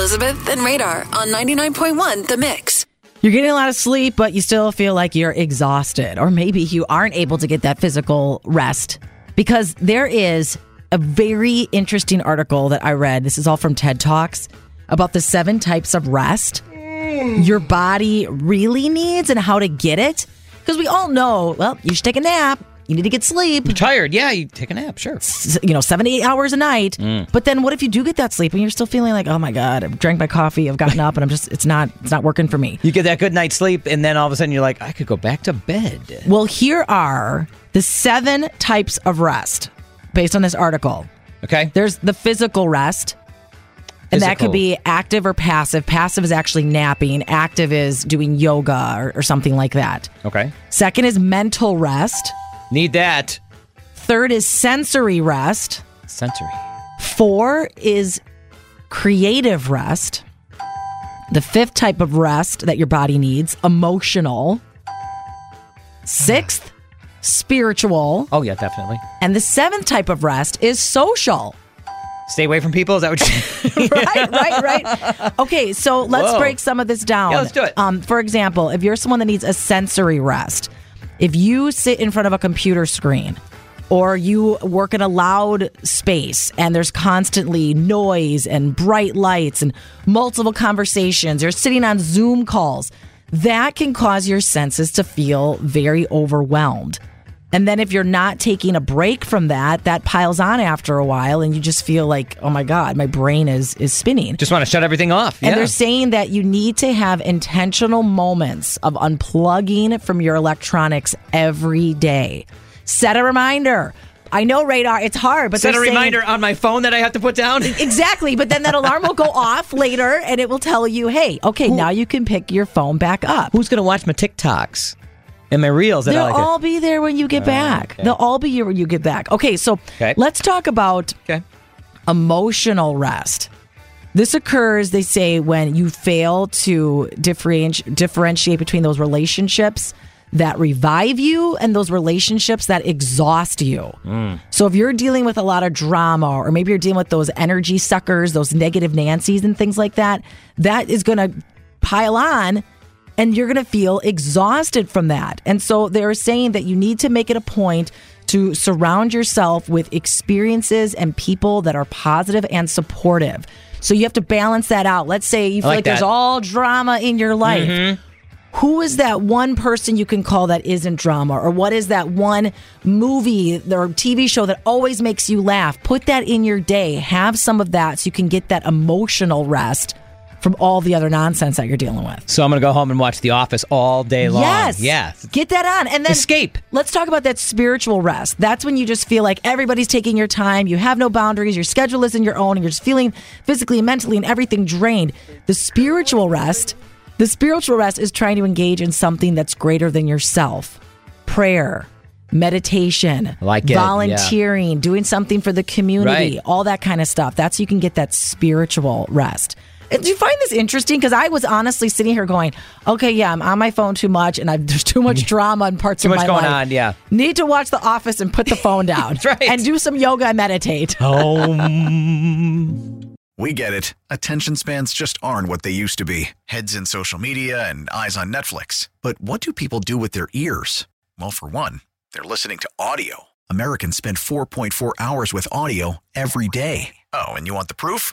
Elizabeth and Radar on 99.1 The Mix. You're getting a lot of sleep, but you still feel like you're exhausted, or maybe you aren't able to get that physical rest because there is a very interesting article that I read. This is all from TED Talks about the seven types of rest mm. your body really needs and how to get it. Because we all know, well, you should take a nap. You need to get sleep. You're tired. Yeah, you take a nap, sure. s- You know, seven to eight hours a night. Mm. But then, what if you do get that sleep and you're still feeling like, oh my god, I've drank my coffee, I've gotten up, and I'm just, it's not, it's not working for me. You get that good night's sleep, and then all of a sudden you're like, I could go back to bed. Well, here are the seven types of rest based on this article. Okay. There's the physical rest. And that could be active or passive. Passive is actually napping. Active is doing yoga or, or something like that. Okay. Second is mental rest. Need that. Third is sensory rest. Sensory. Four is creative rest. The fifth type of rest that your body needs, emotional. Sixth, spiritual. Oh, yeah, definitely. And the seventh type of rest is social. Stay away from people. Is that what you right, right, right. Okay, so let's Whoa. break some of this down. Yeah, let's do it. Um, for example, if you're someone that needs a sensory rest, if you sit in front of a computer screen or you work in a loud space and there's constantly noise and bright lights and multiple conversations, you're sitting on Zoom calls, that can cause your senses to feel very overwhelmed. And then if you're not taking a break from that, that piles on after a while and you just feel like, oh my God, my brain is is spinning. Just want to shut everything off. And yeah. they're saying that you need to have intentional moments of unplugging from your electronics every day. Set a reminder. I know radar, it's hard, but Set a they're saying- reminder on my phone that I have to put down. Exactly, but then that alarm will go off later and it will tell you, hey, okay, now you can pick your phone back up. Who's going to watch my TikToks and my reels? They'll like all be there when you get ah, back. okay. They'll all be here when you get back. Okay, so Okay. let's talk about Okay. emotional rest. This occurs, they say, when you fail to differenti- differentiate between those relationships that revive you and those relationships that exhaust you. Mm. So if you're dealing with a lot of drama, or maybe you're dealing with those energy suckers, those negative Nancy's and things like that, that is going to pile on and you're going to feel exhausted from that. And so they're saying that you need to make it a point to surround yourself with experiences and people that are positive and supportive. So you have to balance that out. Let's say you feel like like, there's all drama in your mm-hmm. life. Who is that one person you can call that isn't drama? Or what is that one movie or TV show that always makes you laugh? Put that in your day. Have some of that so you can get that emotional rest from all the other nonsense that you're dealing with. So I'm going to go home and watch The Office all day long. Yes. Yeah. Get that on. And then Escape. Let's talk about that spiritual rest. That's when you just feel like everybody's taking your time. You have no boundaries. Your schedule isn't your own. And you're just feeling physically and mentally and everything drained. The spiritual rest, the spiritual rest is trying to engage in something that's greater than yourself. Prayer, meditation, Like it, yeah. volunteering, doing something for the community, Right. all that kind of stuff. That's you can get that spiritual rest. And Do you find this interesting? Because I was honestly sitting here going, "Okay, yeah, I'm on my phone too much, and I've, there's too much drama in parts Too of much my going on, yeah. need to watch The Office and put the phone down, That's right. and do some yoga and meditate." Home. Um. We get it. Attention spans just aren't what they used to be heads in social media and eyes on Netflix. But what do people do with their ears? Well, for one, they're listening to audio. Americans spend 4.4 hours with audio every day. Oh, and you want the proof?